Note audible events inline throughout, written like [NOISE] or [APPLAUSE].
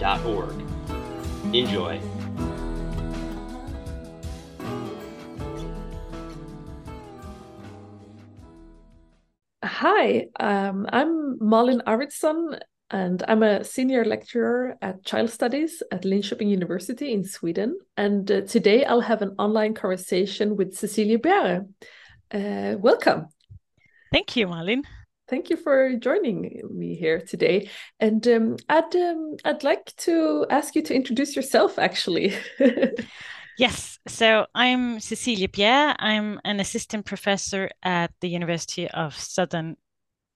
shcy.org. Enjoy. Hi, um, I'm Malin Arvidsson, and I'm a senior lecturer at Child Studies at Linköping University in Sweden. And uh, today I'll have an online conversation with Cecilie Bjerre. Uh, welcome. Thank you, Malin. Thank you for joining me here today. And um, I'd um, I'd like to ask you to introduce yourself, actually. [LAUGHS] Yes, so I'm Cecilie Bjerre. I'm an assistant professor at the University of Southern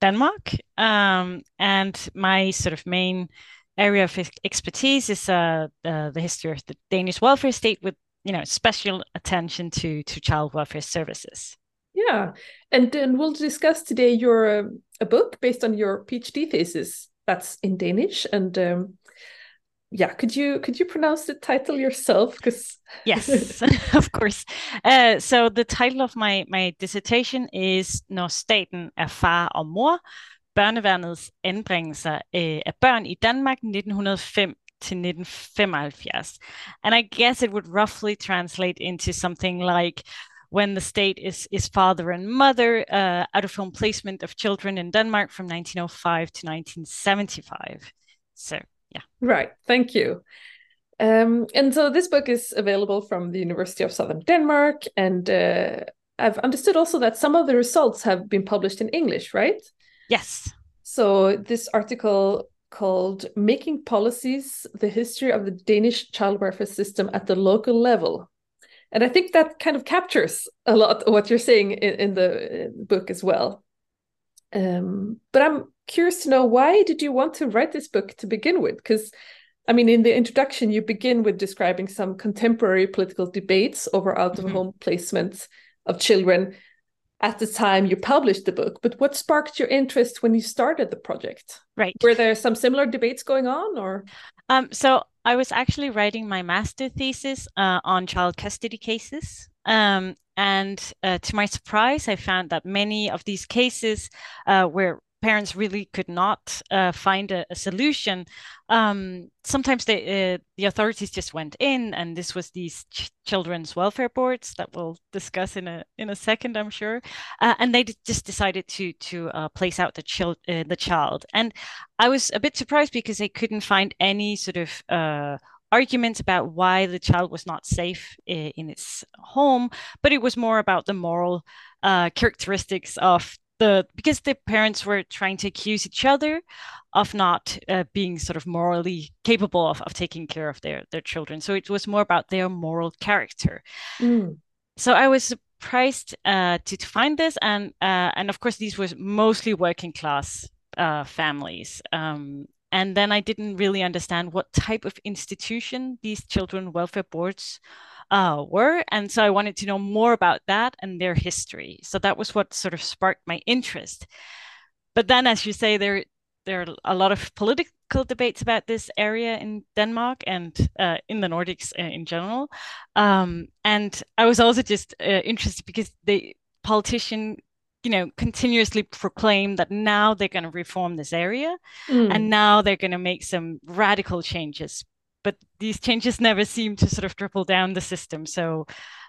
Denmark. Um, and my sort of main area of expertise is uh, uh, the history of the Danish welfare state with you know special attention to to child welfare services. Yeah, and then we'll discuss today your uh, a book based on your PhD thesis that's in Danish. And um, yeah could you could you pronounce the title yourself? Because [LAUGHS] yes [LAUGHS] of course. Uh, so the title of my my dissertation is når staten er far og mor børneværnets anbringelser øh, af børn i Danmark 1905 til 1975 and i guess it would roughly translate into something like when the state is is father and mother uh, out of home placement of children in Denmark from 1905 to 1975 so yeah. Right. Thank you. Um, and so this book is available from the university of southern denmark and uh, i've understood also that some of the results have been published in english right? Yes. So this article called making policies the history of the danish child welfare system at the local level and i think that kind of captures a lot of what you're saying in, in the book as well um, but i'm curious to know why did you want to write this book to begin with? Because I mean, in the introduction, you begin with describing some contemporary political debates over out of home mm-hmm. placements of children at the time you published the book. But what sparked your interest when you started the project? Right. Were there some similar debates going on or? Um, so I was actually writing my master thesis uh, on child custody cases. Um, and uh, to my surprise, I found that many of these cases uh, were parents really could not uh, find a, a solution, um, sometimes they, uh, the authorities just went in, and this was these ch- children's welfare boards that we'll discuss in a in a second, I'm sure, uh, and they d- just decided to to uh, place out the child uh, the child, and I was a bit surprised because they couldn't find any sort of uh, arguments about why the child was not safe in its home, but it was more about the moral uh, characteristics of the because the parents were trying to accuse each other of not uh, being sort of morally capable of, of taking care of their their children. So it was more about their moral character. Mm. so i was surprised uh, to, to find this. And uh, and of course these were mostly working class uh, families. Um, and then i didn't really understand what type of institution these children welfare boards uh, were. And so I wanted to know more about that and their history. So that was what sort of sparked my interest. But then, as you say, there there are a lot of political debates about this area in Denmark and uh, in the Nordics uh, in general. Um, and I was also just uh, interested because the politician you know continuously proclaim that now they're going to reform this area mm. and now they're going to make some radical changes but these changes never seem to sort of trickle down the system. So,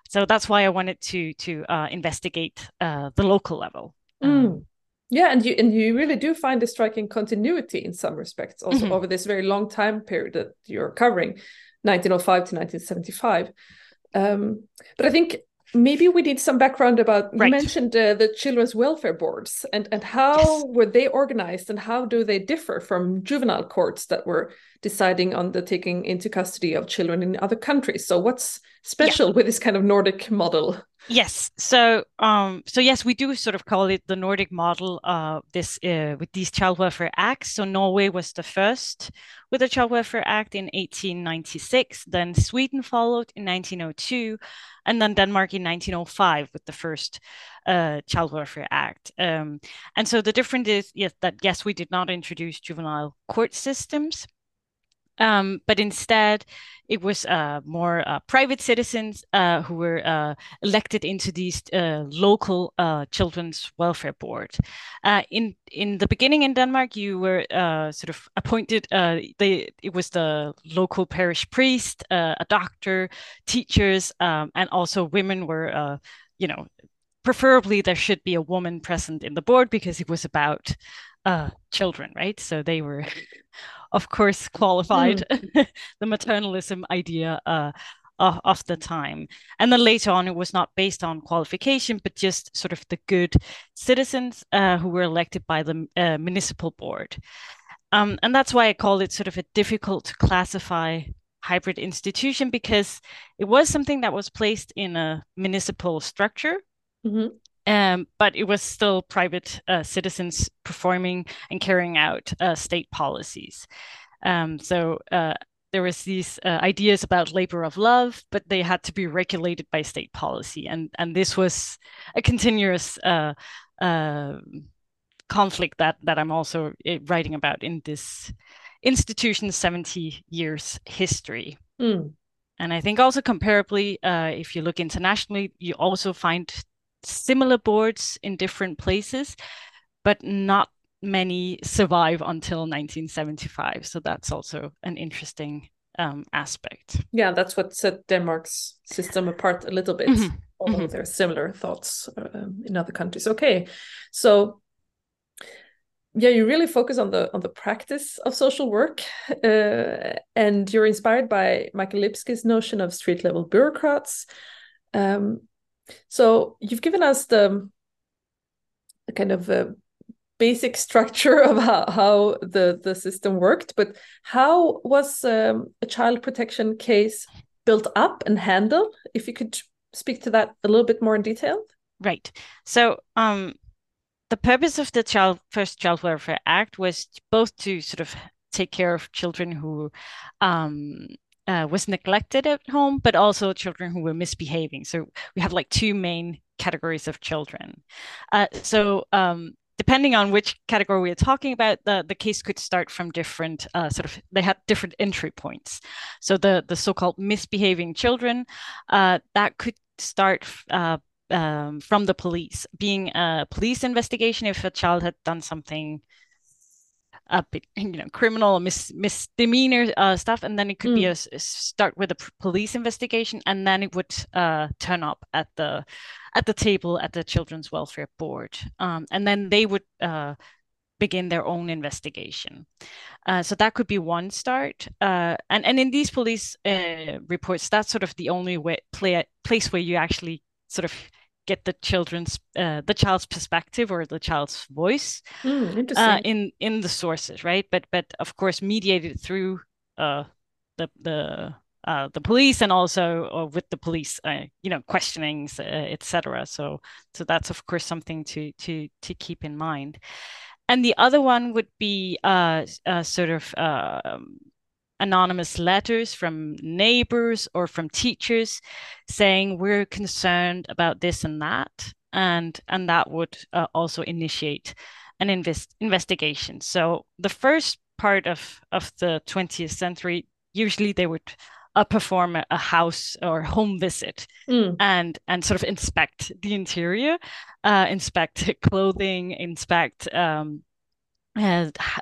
so that's why I wanted to to uh, investigate uh, the local level. Mm. Um, yeah, and you and you really do find a striking continuity in some respects, also mm-hmm. over this very long time period that you're covering, 1905 to 1975. Um, but I think maybe we need some background about right. you mentioned uh, the children's welfare boards and and how yes. were they organized and how do they differ from juvenile courts that were deciding on the taking into custody of children in other countries so what's special yeah. with this kind of nordic model Yes. So, um, so yes, we do sort of call it the Nordic model. Uh, this uh, with these child welfare acts. So Norway was the first with the Child Welfare Act in 1896. Then Sweden followed in 1902, and then Denmark in 1905 with the first uh, Child Welfare Act. Um, and so the difference is yes that yes we did not introduce juvenile court systems, um, but instead, it was uh, more uh, private citizens uh, who were uh, elected into these uh, local uh, children's welfare board. in in the beginning in Denmark, you were sort of appointed. they it was the local parish priest, a doctor, teachers, um, and also women were, you know, preferably there should be a woman present in the board because it was about children, right? So they were [LAUGHS] of course, qualified mm. [LAUGHS] the maternalism idea uh, of, of, the time. And then later on, it was not based on qualification, but just sort of the good citizens uh, who were elected by the uh, municipal board. Um, and that's why I call it sort of a difficult to classify hybrid institution because it was something that was placed in a municipal structure. Mm-hmm. Um, but it was still private uh, citizens performing and carrying out uh, state policies. Um, so uh, there was these uh, ideas about labor of love, but they had to be regulated by state policy, and and this was a continuous uh, uh, conflict that that I'm also writing about in this institution's 70 years history. Mm. And I think also comparably, if you look internationally, you also find similar boards in different places, but not many survive until 1975. So that's also an interesting um, aspect. Yeah, that's what set Denmark's system apart a little bit, mm-hmm. although mm-hmm. there are similar thoughts um, in other countries. Okay, so yeah you really focus on the on the practice of social work uh, and you're inspired by michael lipsky's notion of street level bureaucrats um, so you've given us the, the kind of uh, basic [LAUGHS] structure of how, how the, the system worked, but how was um, a child protection case built up and handled? If you could speak to that a little bit more in detail. Right. So um, the purpose of the child first child welfare act was both to sort of take care of children who um, uh, was neglected at home, but also children who were misbehaving. So we have like two main categories of children. Uh, so um, depending on which category we're talking about, the, the case could start from different uh, sort of they had different entry points. So the the so-called misbehaving children uh, that could start. Uh, um, from the police, being a police investigation if a child had done something a bit, [LAUGHS] you know, criminal mis- misdemeanor uh, stuff, and then it could mm. be a, a, start with a police investigation, and then it would uh, turn up at the at the table at the Children's Welfare Board, um, and then they would uh, begin their own investigation. Uh, so that could be one start, uh, and and in these police uh, reports, that's sort of the only way play, place where you actually sort of get the children's uh, the child's perspective or the child's voice mm, uh, in in the sources right? But but of course mediated through uh, the the uh, the police and also uh, with the police uh, you know questionings etc so so that's of course something to to to keep in mind. And the other one would be sort of um, anonymous letters from neighbors or from teachers saying we're concerned about this and that and and that would uh, also initiate an invest- investigation so the first part of of the 20th century usually they would uh, perform a, a, house or home visit mm. and and sort of inspect the interior uh, inspect [LAUGHS] clothing inspect um,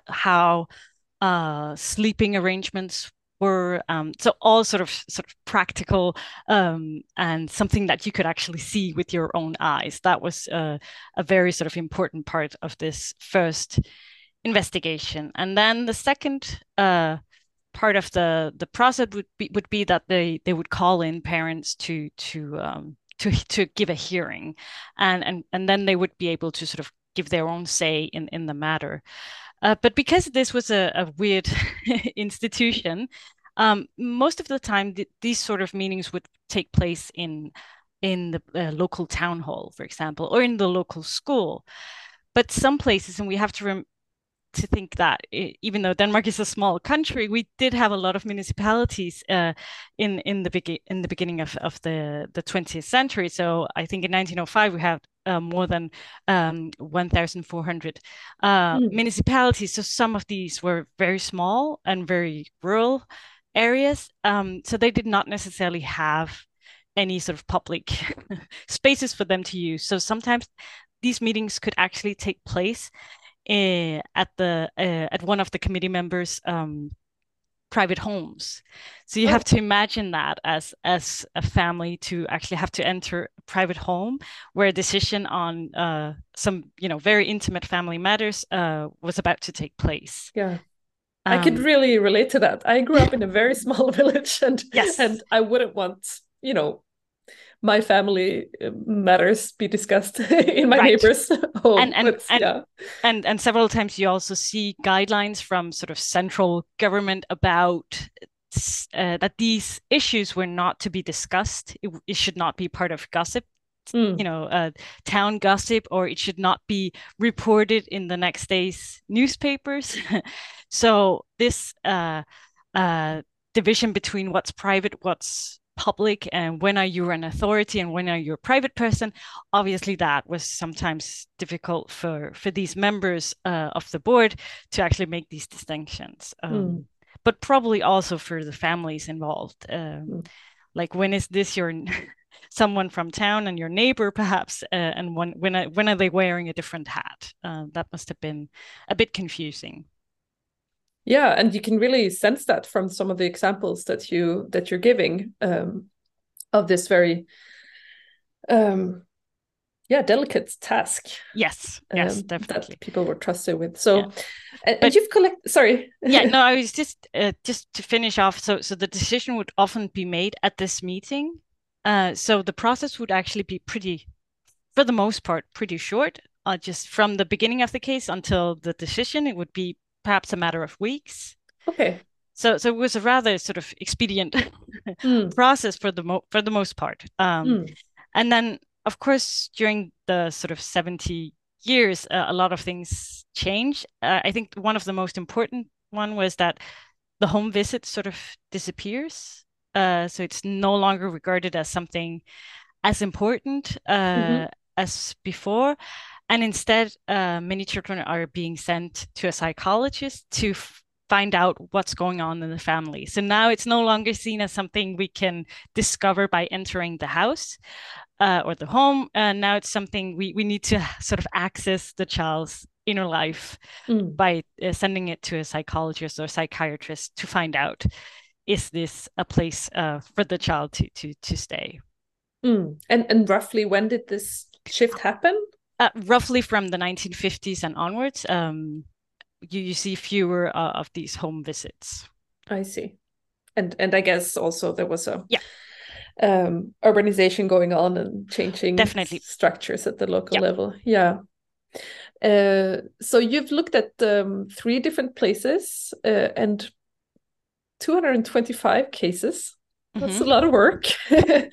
how uh, sleeping arrangements were um, so all sort of sort of practical um, and something that you could actually see with your own eyes. That was uh, a very sort of important part of this first investigation. And then the second uh, part of the the process would be would be that they they would call in parents to to um, to to give a hearing, and and and then they would be able to sort of give their own say in in the matter. Uh, but because this was a, a weird [LAUGHS] institution, um, most of the time th- these sort of meetings would take place in in the uh, local town hall, for example, or in the local school. But some places, and we have to rem- to think that even though Denmark is a small country, we did have a lot of municipalities uh, in in the begin in the beginning of, of the the 20th century. So I think in 1905 we had uh, more than um, 1,400 uh, mm. municipalities. So some of these were very small and very rural areas. Um, so they did not necessarily have any sort of public [LAUGHS] spaces for them to use. So sometimes these meetings could actually take place uh, at the uh, at one of the committee members' um, private homes. So you oh. have to imagine that as as a family to actually have to enter private home where a decision on uh, some you know very intimate family matters uh, was about to take place. Yeah. Um, I could um, really relate to that. I grew up in a [LAUGHS] very small [LAUGHS] village and yes. and I wouldn't want, you know, my family uh, matters be discussed [LAUGHS] in my right. neighbor's home. And and, and, yeah. and and several times you also see guidelines from sort of central government about uh, that these issues were not to be discussed. It, it should not be part of gossip. Mm. You know, uh, town gossip, or it should not be reported in the next day's newspapers. [LAUGHS] so this uh, uh, division between what's private, what's public and when are you an authority and when are you a private person obviously that was sometimes difficult for for these members uh, of the board to actually make these distinctions um, mm. But probably also for the families involved um, mm. like when is this your [LAUGHS] someone from town and your neighbor perhaps uh, and when when are, when are they wearing a different hat uh, that must have been a bit confusing yeah and you can really sense that from some of the examples that you that you're giving um, of this very um yeah delicate task yes yes um, definitely that people were trusted with so yeah. and, but, and, you've collected sorry yeah no [LAUGHS] i was just uh, just to finish off so so the decision would often be made at this meeting uh, so the process would actually be pretty for the most part pretty short uh, just from the beginning of the case until the decision it would be perhaps a matter of weeks. Okay. So, so it was a rather sort of expedient [LAUGHS] mm. process for the mo- for the most part. Um, mm. And then, of course, during the sort of seventy years, uh, a lot of things change. Uh, I think one of the most important one was that the home visit sort of disappears. Uh, so it's no longer regarded as something as important uh, mm-hmm. as before. And instead, uh, many children are being sent to a psychologist to f- find out what's going on in the family. So now it's no longer seen as something we can discover by entering the house uh, or the home. And now it's something we, we need to [LAUGHS] sort of access the child's inner life mm. by uh, sending it to a psychologist or psychiatrist to find out is this a place uh, for the child to to to stay mm. and and roughly when did this shift happen uh, roughly from the 1950s and onwards, um, you, you see fewer uh, of these home visits. I see, and and I guess also there was a yeah um, urbanization going on and changing definitely structures at the local level. Yeah. Uh, so you've looked at um, three different places uh, and 225 cases that's mm-hmm. a lot of work. [LAUGHS] uh,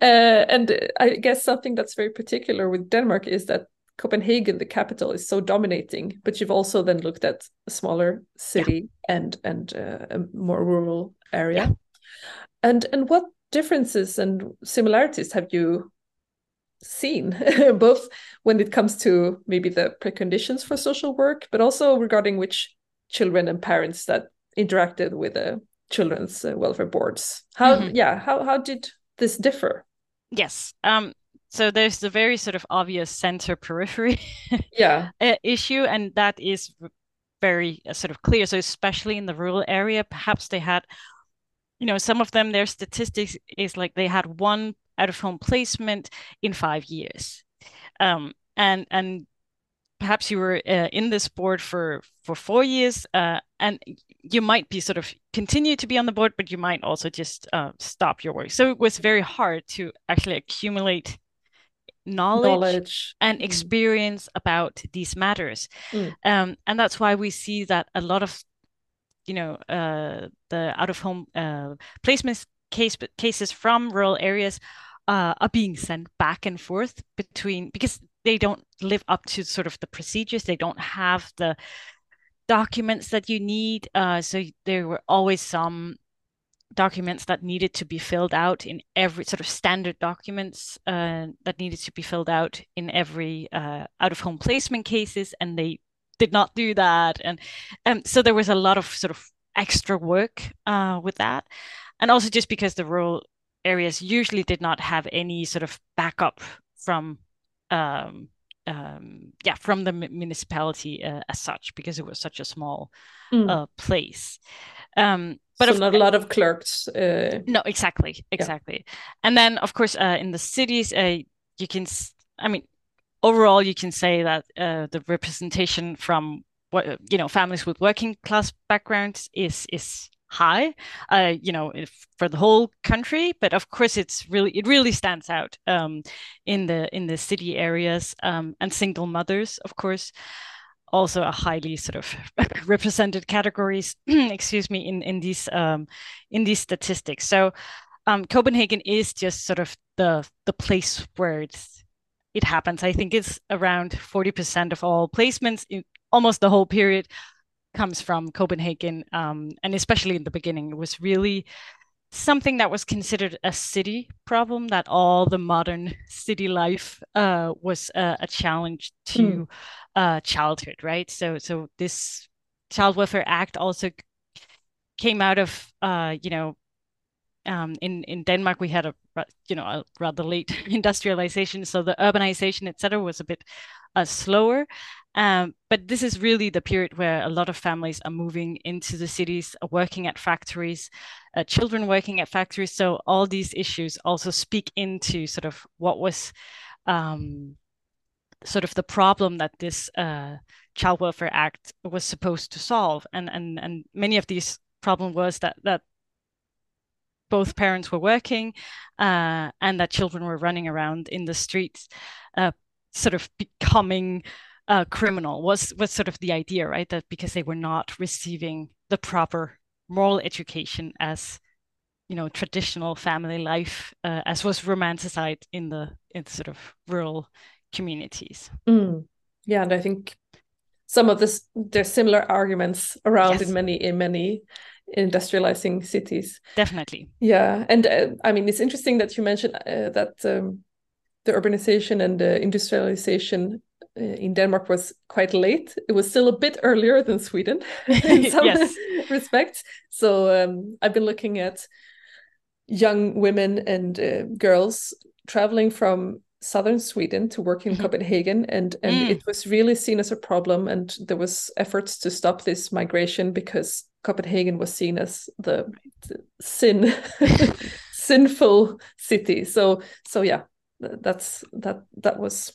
and I guess something that's very particular with Denmark is that Copenhagen, the capital, is so dominating. But you've also then looked at a smaller city yeah. and and uh, a more rural area. Yeah. And and what differences and similarities have you seen, [LAUGHS] both when it comes to maybe the preconditions for social work, but also regarding which children and parents that interacted with the children's uh, welfare boards. How mm-hmm. yeah, how how did this differ? Yes. Um so there's the very sort of obvious center periphery [LAUGHS] yeah issue and that is very uh, sort of clear so especially in the rural area perhaps they had you know some of them their statistics is like they had one out of home placement in 5 years um and and perhaps you were uh, in this board for for 4 years uh, and you might be sort of continue to be on the board, but you might also just uh, stop your work. So it was very hard to actually accumulate knowledge, knowledge. and mm. experience mm. about these matters. Mm. Um, and that's why we see that a lot of, you know, uh, the out of home uh, placement case cases from rural areas uh, are being sent back and forth between because they don't live up to sort of the procedures. They don't have the documents that you need. Uh, so there were always some documents that needed to be filled out in every sort of standard documents uh, that needed to be filled out in every uh, out of home placement cases, and they did not do that, and um, so there was a lot of sort of extra work uh, with that, and also just because the rural areas usually did not have any sort of backup from um, um, yeah from the municipality uh, as such because it was such a small mm. uh, place um, but so not a lot of clerks uh... no exactly exactly yeah. and then of course uh, in the cities uh, you can i mean overall you can say that uh, the representation from what you know families with working class backgrounds is is high uh, you know for the whole country. But of course it's really it really stands out um, in the in the city areas um, and single mothers of course also a highly sort of [LAUGHS] represented categories [CLEARS THROAT] excuse me in in these um, in these statistics. So um, Copenhagen is just sort of the the place where it's it happens. I think it's around 40% of all placements in almost the whole period comes from Copenhagen. Um, and especially in the beginning, it was really something that was considered a city problem, that all the modern city life uh, was a, a, challenge to mm. uh, childhood, right? So, so this Child Welfare Act also came out of, uh, you know, um, in in Denmark we had a you know a rather late [LAUGHS] industrialization, so the urbanization etc. was a bit uh, slower, um, but this is really the period where a lot of families are moving into the cities, uh, working at factories, uh, children working at factories. So all these issues also speak into sort of what was um, sort of the problem that this uh, Child Welfare Act was supposed to solve, and and and many of these problem was that that both parents were working uh, and that children were running around in the streets, uh, sort of becoming uh, criminal was was sort of the idea, right? That because they were not receiving the proper moral education as you know traditional family life uh, as was romanticized in the in sort of rural communities. Mm. Yeah, and I think some of this there's similar arguments around yes. in many in many industrializing cities. Definitely. Yeah, and uh, I mean it's interesting that you mentioned uh, that um, the urbanization and the industrialization uh, in Denmark was quite late. It was still a bit earlier than Sweden [LAUGHS] in [LAUGHS] some yes. [LAUGHS] respects. So um, I've been looking at young women and uh, girls traveling from southern Sweden to work in mm-hmm. Copenhagen, and and mm. it was really seen as a problem. And there was efforts to stop this migration because Copenhagen was seen as the, the sin [LAUGHS] sinful city. So so yeah, that's that that was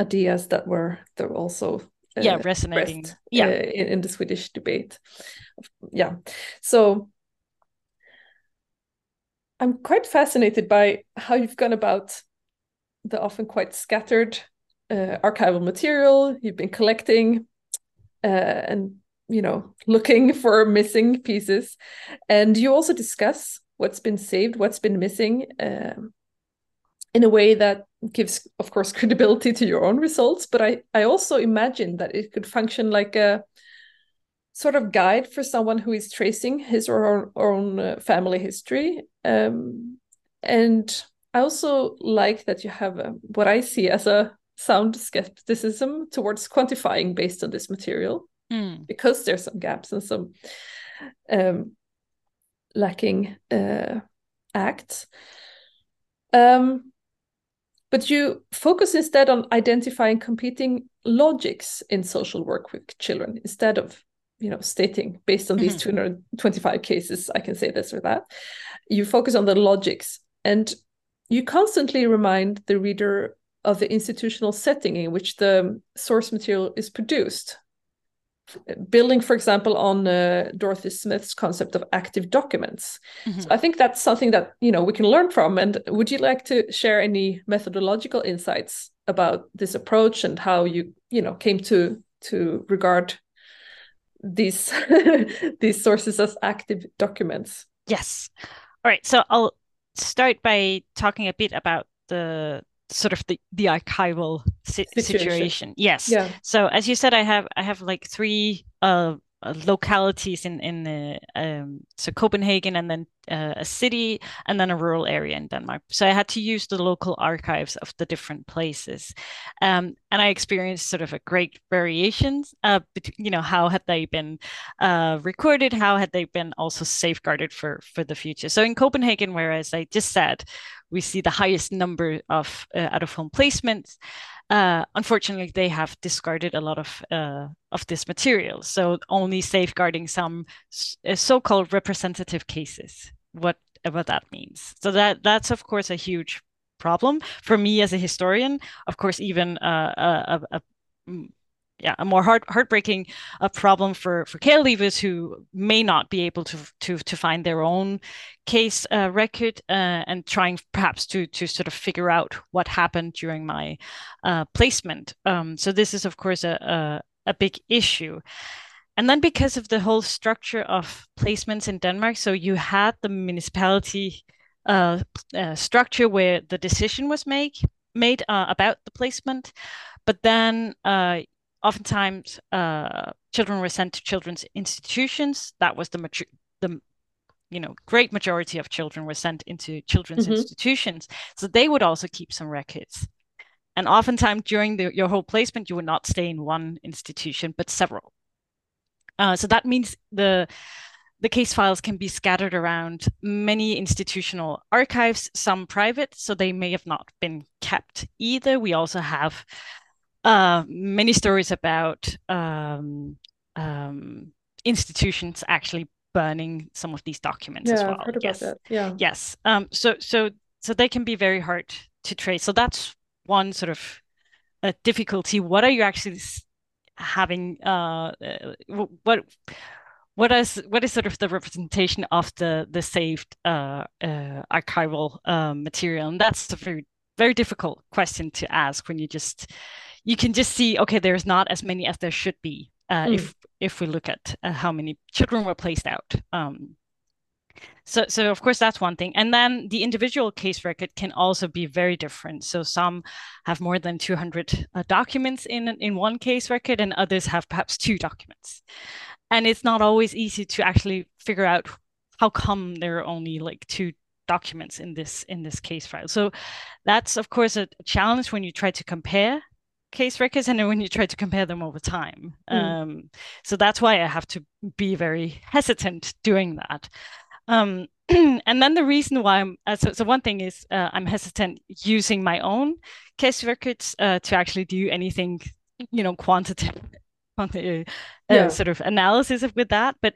ideas that were that were also uh, yeah resonating yeah uh, in, in, the Swedish debate. Yeah, so I'm quite fascinated by how you've gone about the often quite scattered uh, archival material you've been collecting uh, and you know looking [LAUGHS] for missing pieces. And you also discuss what's been saved what's been missing um, in a way that gives of course [LAUGHS] credibility to your own results. But i i also imagine that it could function like a sort of guide for someone who is tracing his or her own uh, family history. Um, and i also like that you have a, what i see as a sound skepticism towards quantifying based on this material mm. because there's some gaps and some um, lacking uh, acts um, but you focus instead on identifying competing logics in social work with children instead of you know stating based on these mm-hmm. 225 cases i can say this or that you focus on the logics and you constantly remind the reader of the institutional setting in which the source material is produced building, for example, on uh, Dorothy Smith's concept of active documents. Mm-hmm. So I think that's something that you know we can learn from. And would you like to share any methodological insights about this approach and how you you know came to to regard these [LAUGHS] these sources as active documents? Yes. All right. So I'll start by talking a bit about the sort of the the archival si- situation. situation. Yes. Yeah. So as you said, I have I have like three uh uh, localities in in the um, so Copenhagen and then uh, a city and then a rural area in Denmark. So I had to use the local archives of the different places, um, and I experienced sort of a great variations. Uh, between, you know, how had they been uh, recorded? How had they been also safeguarded for for the future? So in Copenhagen, whereas I just said, we see the highest number of uh, out of home placements. Uh, unfortunately, they have discarded a lot of uh, of this material, so only safeguarding some uh, so-called representative cases. What what that means? So that that's of course a huge problem for me as a historian. Of course, even uh, a, a, a yeah a more heart heartbreaking uh, problem for for care leavers who may not be able to to to find their own case uh, record uh, and trying perhaps to to sort of figure out what happened during my uh, placement. Um, so this is of course a, a a big issue. And then because of the whole structure of placements in Denmark, so you had the municipality uh, uh, structure where the decision was made made about the placement, but then oftentimes uh, children were sent to children's institutions. That was the mature, the you know great majority of children were sent into children's mm-hmm. institutions, so they would also keep some records. And oftentimes during the, your whole placement, you would not stay in one institution, but several. Uh, so that means the the case files can be scattered around many institutional archives, some private, so they may have not been kept either. We also have uh, many stories about um, um, institutions actually burning some of these documents yeah, as well. I've heard about yes. that. Yeah. Yes. Um, so so so they can be very hard to trace. So that's one sort of a difficulty. What are you actually having? Uh, uh what what is what is sort of the representation of the the saved uh, uh, archival uh, material? And that's a very very difficult question to ask when you just you can just see okay there's not as many as there should be uh, mm. if if we look at uh, how many children were placed out um, so so of course that's one thing. And then the individual case record can also be very different. So some have more than 200 uh, documents in in one case record and others have perhaps two documents. And it's not always easy to actually figure out how come there are only like two documents in this in this case file. So that's of course a challenge when you try to compare case records and when you try to compare them over time. Mm. Um, so that's why I have to be very hesitant doing that. Um, [CLEARS THROAT] and then the reason why I'm uh, so, so one thing is uh, I'm hesitant using my own case records uh, to actually do anything, you know, quantitative, quantitative uh, yeah. sort of analysis of, with that, but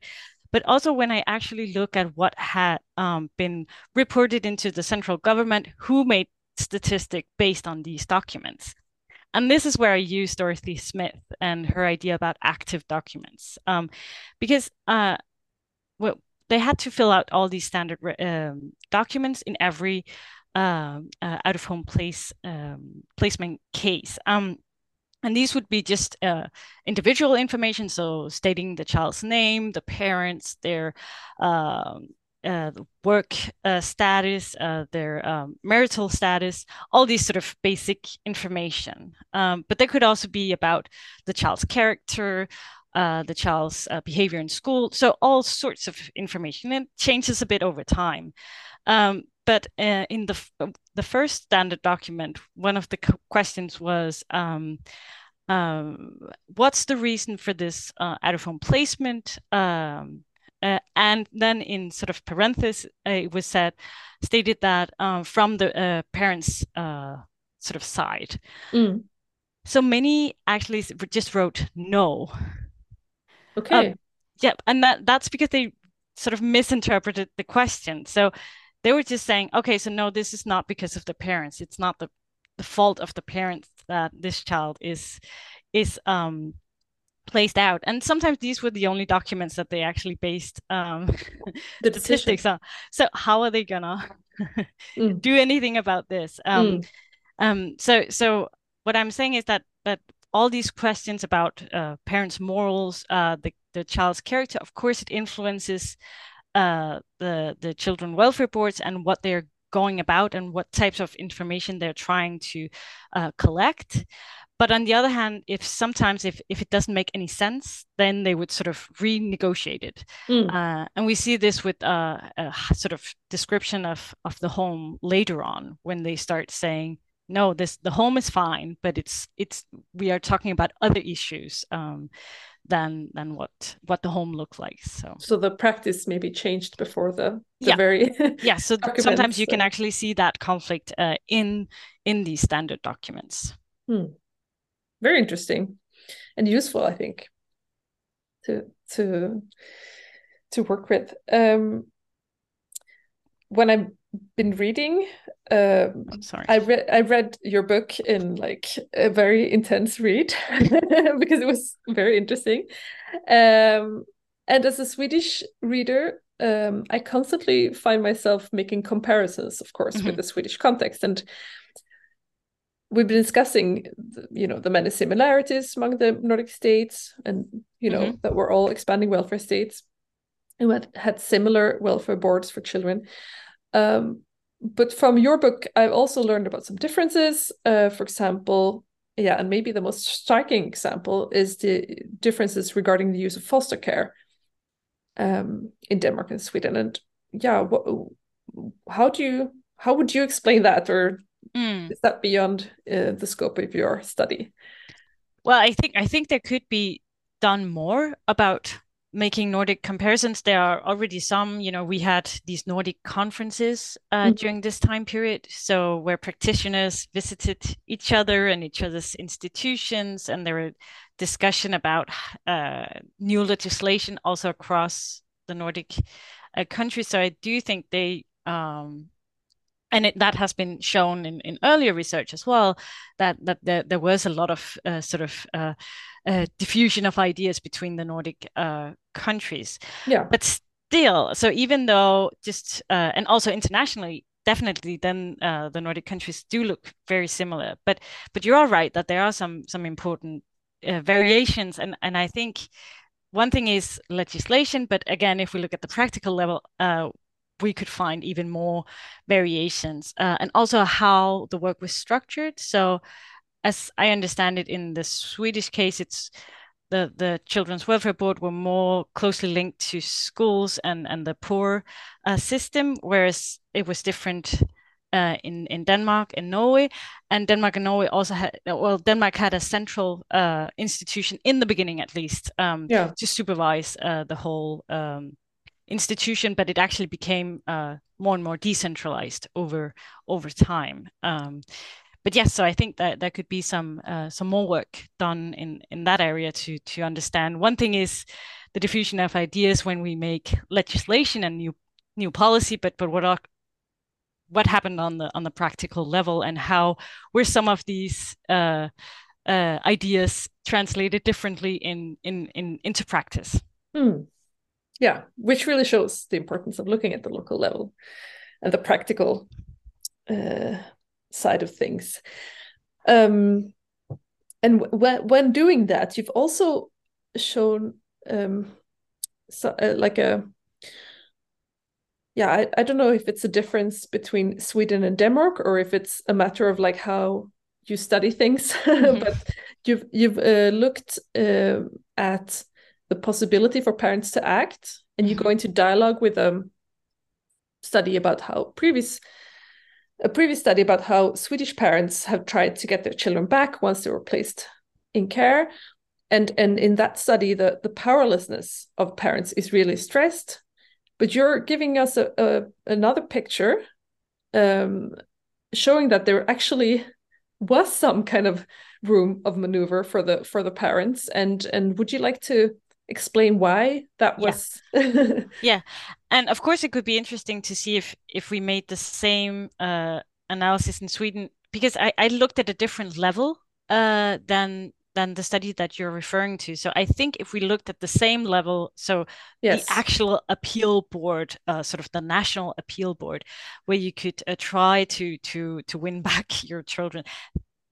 but also when I actually look at what had um, been reported into the central government, who made statistic based on these documents. And this is where I use Dorothy Smith and her idea about active documents, um, because uh, well, they had to fill out all these standard um, documents in every um, uh, out of home place um, placement case. Um, and these would be just uh, individual information, so stating the child's name, the parents, their um, uh, work uh, status, uh, their um, marital status, all these sort of basic information. Um, but they could also be about the child's character, uh, the child's uh, behavior in school. So all sorts of information. It changes a bit over time. Um, but uh, in the the first standard document, one of the questions was. Um, um, what's the reason for this out of home placement? Um, uh, and then in sort of parenthesis, uh, it was said, stated that uh, from the uh, parents' uh, sort of side. Mm. So many actually just wrote no. Okay. Um, yeah, and that that's because they sort of misinterpreted the question. So they were just saying, okay, so no, this is not because of the parents. It's not the the fault of the parents that this child is is um placed out. And sometimes these were the only documents that they actually based um, [LAUGHS] the [LAUGHS] statistics on. So how are they gonna [LAUGHS] mm. do anything about this? Um, mm. um, so so what i'm saying is that that all these questions about uh, parents morals uh, the, the child's character of course it influences uh, the the children welfare boards and what they're going about and what types of information they're trying to uh, collect but on the other hand if sometimes if, if it doesn't make any sense then they would sort of renegotiate it mm. uh, and we see this with uh, a sort of description of of the home later on when they start saying no this the home is fine but it's it's we are talking about other issues um, than than what what the home looked like so so the practice maybe changed before the, the yeah. very [LAUGHS] yeah so sometimes you can actually see that conflict uh, in in these standard documents hmm. Very interesting and useful i think to to to work with um when i've been reading um, I'm sorry. I read I read your book in like a very intense read [LAUGHS] because it was very interesting. Um, and as a Swedish reader, um, I constantly find myself making comparisons, of course, mm-hmm. with the Swedish context. And we've been discussing, the, you know, the many similarities among the Nordic states, and you know mm-hmm. that we're all expanding welfare states, and had similar welfare boards for children. Um, but from your book, I've also learned about some differences. Uh, for example, yeah, and maybe the most striking example is the differences regarding the use of foster care um, in Denmark and Sweden. And yeah, what, how do you how would you explain that, or mm. is that beyond uh, the scope of your study? Well, I think I think there could be done more about making Nordic comparisons, there are already some. You know, we had these Nordic conferences uh, mm-hmm. during this time period, so where practitioners visited each other and each other's institutions, and there were discussion about uh, new legislation also across the Nordic uh, countries. So I do think they. Um, and it, that has been shown in, in earlier research as well that that there, there was a lot of uh, sort of uh, uh, diffusion of ideas between the Nordic uh, countries. Yeah. But still, so even though just uh, and also internationally, definitely, then uh, the Nordic countries do look very similar. But but you are right that there are some some important uh, variations, and and I think one thing is legislation, but again, if we look at the practical level, uh, we could find even more variations, and also how the work was structured. So as I understand it, in the Swedish case, it's the the Children's Welfare Board were more closely linked to schools and and the poor uh, system, whereas it was different uh, in in Denmark and Norway. And Denmark and Norway also had well, Denmark had a central uh, institution in the beginning, at least, um, yeah. to supervise uh, the whole. Um, institution, but it actually became uh, more and more decentralized over over time. Um, but yes, so I think that there could be some uh, some more work done in in that area to to understand. One thing is the diffusion of ideas when we make legislation and new new policy, but but what are what happened on the on the practical level and how were some of these uh, uh, ideas translated differently in in, in into practice. Hmm. Yeah, which really shows the importance of looking at the local level and the practical uh, side of things. Um, and when when doing that, you've also shown um, so, uh, like a yeah I, I don't know if it's a difference between sweden and denmark or if it's a matter of like how you study things [LAUGHS] mm-hmm. but you've you've uh, looked uh, at the possibility for parents to act and you mm-hmm. go into dialogue with a study about how previous a previous study about how Swedish parents have tried to get their children back once they were placed in care. And, and in that study, the, the powerlessness of parents is really stressed. But you're giving us a, a another picture um, showing that there actually was some kind of room of maneuver for the for the parents. And and would you like to explain why that was yeah. [LAUGHS] yeah and of course it could be interesting to see if if we made the same uh, analysis in sweden because i i looked at a different level uh, than than the study that you're referring to so i think if we looked at the same level so yes. the actual appeal board uh, sort of the national appeal board where you could uh, try to to to win [LAUGHS] back your children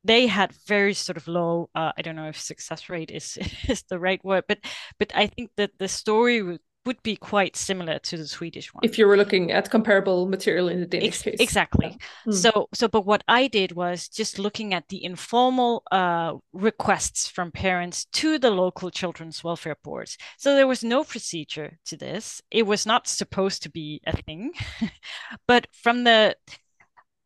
they had very sort of low uh, i don't know if success rate is [LAUGHS] is the right word but but i think that the story would would be quite similar to the Swedish one. If you were looking at comparable material in the Danish Ex- case. Exactly. Yeah. Mm. So, so, but what I did was just looking at the informal uh, requests from parents to the local children's welfare boards. So there was no procedure to this. It was not supposed to be a thing, [LAUGHS] but from the,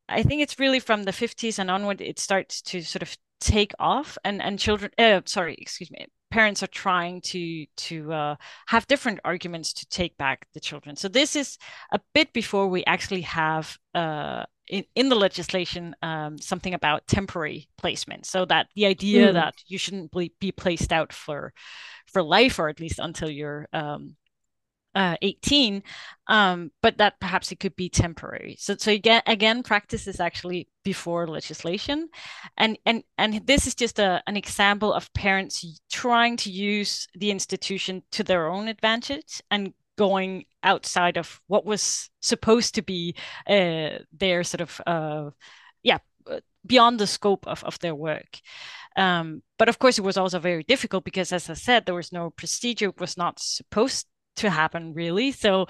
I think it's really from the 50s and onward, it starts to sort of take off and and children uh, sorry excuse me parents are trying to to uh, have different arguments to take back the children so this is a bit before we actually have uh, in, in the legislation um, something about temporary placement so that the idea Mm. that you shouldn't be, be placed out for for life or at least until you're um, uh, 18 um, but that perhaps it could be temporary. So so again again practice is actually before legislation. And and and this is just a, an example of parents trying to use the institution to their own advantage and going outside of what was supposed to be uh, their sort of uh, yeah uh, beyond the scope of, of their work. Um, but of course it was also very difficult because as i said there was no procedure. It was not supposed to happen really so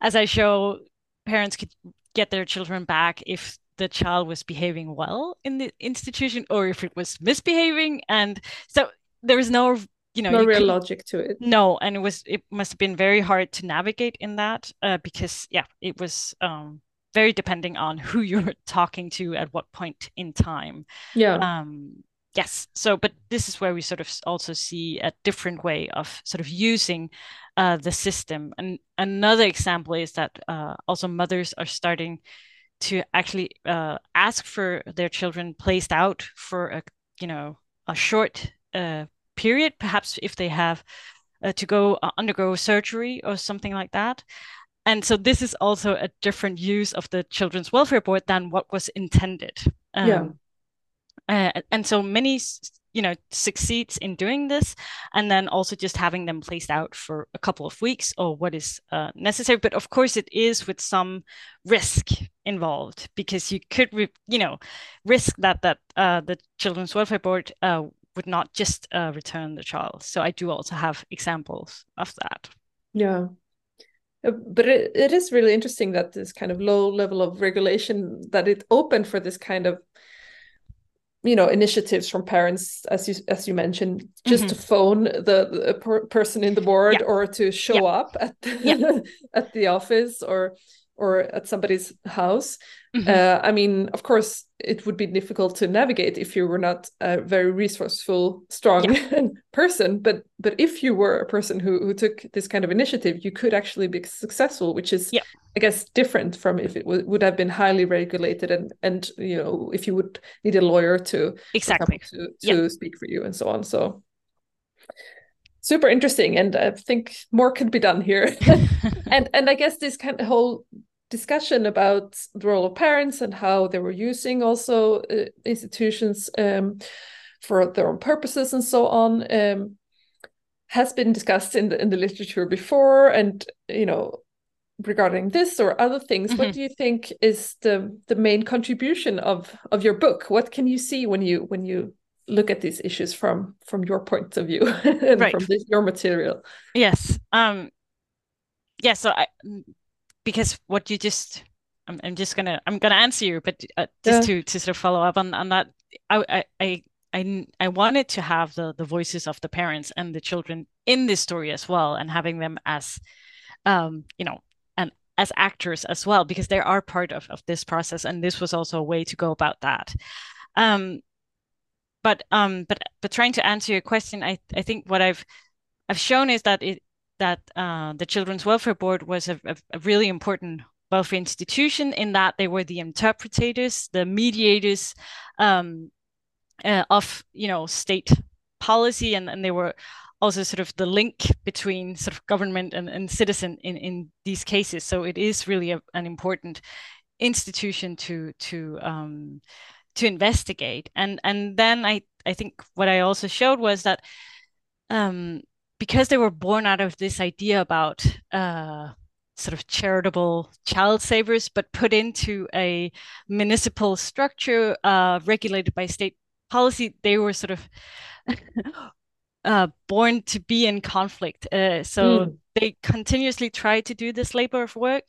as i show parents could get their children back if the child was behaving well in the institution or if it was misbehaving and so there was no you know no you real couldn't- logic to it. no and it was it must have been very hard to navigate in that uh, because yeah it was um very depending on who [LAUGHS] you're talking to at what point in time Yeah. um yes. So but this is where we sort of also see a different way of sort of using uh, the system. And another example is that uh, also mothers are starting to actually uh, ask for their children placed out for a you know a short uh, period perhaps if they have uh, to go uh, undergo surgery or something like that. And so this is also a different use of the children's welfare board than what was intended. Yeah. Uh, and so many you know succeeds in doing this and then also just having them placed out for a couple of weeks or what is uh, necessary. But of course it is with some risk involved because you could re- you know risk that that uh, the children's welfare board uh, would not just uh, return the child. So i do also have examples of that. Yeah. Uh, But it, it is really interesting that this kind of low level of regulation that it opened for this kind of you know initiatives from parents as you as you mentioned just to mm-hmm. phone the, the uh, per person in the board Yeah. or to show up at Yeah. [LAUGHS] at the office or or at somebody's house Mhm. uh, I mean, of course, it would be difficult to navigate if you were not a very resourceful, strong [LAUGHS] person. But but if you were a person who who took this kind of initiative, you could actually be successful, which is, Yeah. I guess, different from if it w- would have been highly regulated and and you know if you would need a lawyer to exactly to to speak for you and so on. So super interesting, and I think more could be done here. [LAUGHS] [LAUGHS] and and I guess this kind of whole discussion about the role of parents and how they were using also uh, institutions um, for their own purposes and so on um, has been discussed in the in the literature before and you know regarding this or other things what Mhm. do you think is the the main contribution of of your book what can you see when you when you look at these issues from from your point of view [LAUGHS] and Right. from this, your material Yes. Um yeah, so I because what you just I'm, I'm just gonna I'm gonna answer you, but uh, just to to sort of follow up on on that, I I I I, I wanted to have the the voices of the parents and the children in this story as well, and having them as um you know and as actors as well because they are part of of this process, and this was also a way to go about that. Um, but um but but trying to answer your question, I I think what I've I've shown is that it that uh, the Children's Welfare Board was a, a, really important welfare institution in that they were the interpreters, the mediators um, uh, of you know state policy, and, and they were also sort of the link between sort of government and, and citizen in, in these cases. So it is really a, an important institution to to um, to investigate. And and then I I think what I also showed was that um, because they were born out of this idea about uh, sort of charitable child savers, but put into a municipal structure uh, regulated by state policy, they were sort of [LAUGHS] uh, born to be in conflict. Uh, so Mm. they continuously try to do this labor of work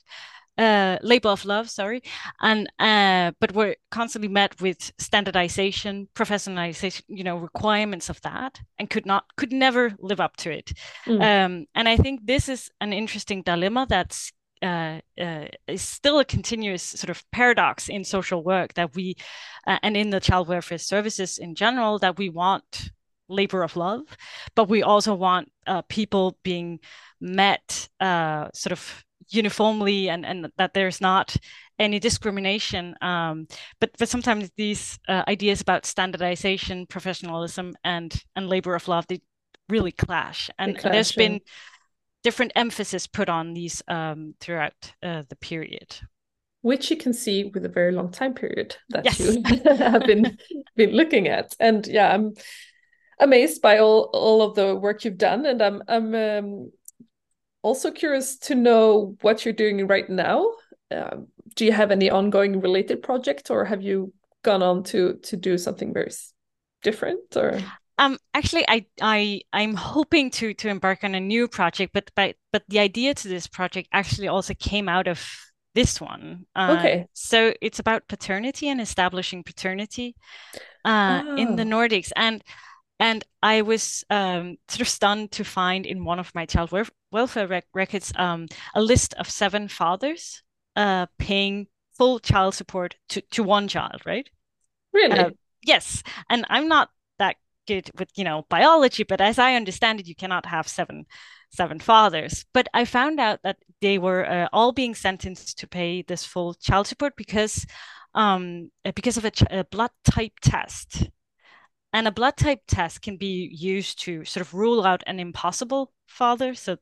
uh, labor of love, sorry, and uh, but we're constantly met with standardization, professionalization, you know, requirements of that, and could not, could never live up to it. Mm. Um, and I think this is an interesting dilemma that's uh, uh, is still a continuous sort of paradox in social work that we, uh, and in the child welfare services in general, that we want labor of love, but we also want uh, people being met uh, sort of uniformly and, and that there's not any discrimination. Um, but but sometimes these uh, ideas about standardization, professionalism, and and labor of love they really clash. And, clash, there's yeah. been different emphasis put on these um, throughout uh, the period. Which you can see with a very long time period that yes. you [LAUGHS] have been been looking at, and yeah, I'm amazed by all all of the work you've done, and I'm I'm um, also curious to know what you're doing right now. Um, do you have any ongoing related project, or have you gone on to to do something very different? Or um, actually, I I I'm hoping to to embark on a new project, but but but the idea to this project actually also came out of this one. Uh, okay. So it's about paternity and establishing paternity uh, oh. in the oh. Nordics, and and I was um, sort of stunned to find in one of my child welfare rec- records um, a list of seven fathers uh, paying full child support to, to one child, right? Really? Uh, yes. And I'm not that good with, you know, biology, but as I understand it, you cannot have seven seven fathers. But I found out that they were uh, all being sentenced to pay this full child support because um, because of a, ch- a blood type test and a blood type test can be used to sort of rule out an impossible father. So,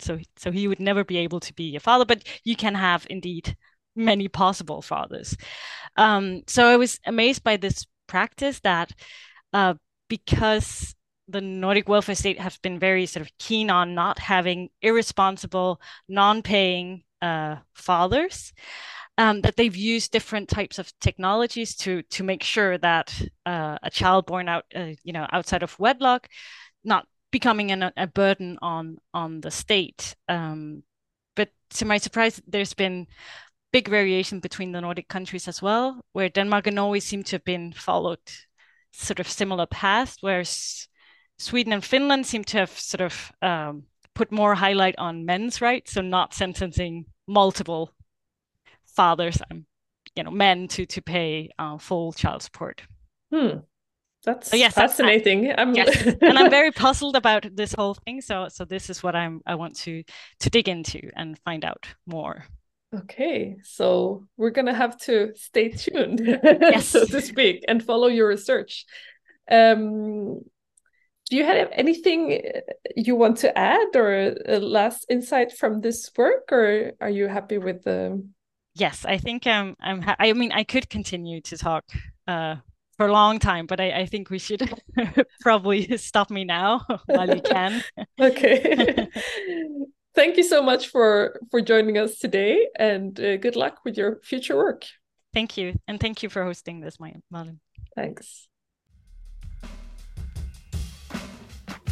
so, so he would never be able to be a father, but you can have indeed many possible fathers. Um, so I was amazed by this practice that uh, because the Nordic welfare state has been very sort of keen on not having irresponsible, non-paying uh, fathers um, that they've used different types of technologies to to make sure that uh, a child born out uh, you know outside of wedlock not becoming an, a burden on on the state. Um, but to my surprise there's been big variation between the nordic countries as well where denmark and norway seem to have been followed sort of similar paths whereas sweden and finland seem to have sort of um, put more highlight on men's rights so not sentencing multiple fathers and you know men to to pay uh, full child support. Hmm. That's so yes, fascinating. That's, I'm... yes, [LAUGHS] and I'm very puzzled about this whole thing. So so this is what I'm I want to to dig into and find out more. Okay, so we're gonna have to stay tuned, [LAUGHS] yes. so to speak, and follow your research. Um, do you have anything you want to add or a last insight from this work, or are you happy with the yes, I think um, I'm. Ha- I mean, I could continue to talk uh, for a long time, but I, I think we should [LAUGHS] probably stop me now [LAUGHS] while you can. [LAUGHS] okay. Thank you so much for for joining us today, and uh, good luck with your future work. Thank you, and thank you for hosting this, Malin. Thanks.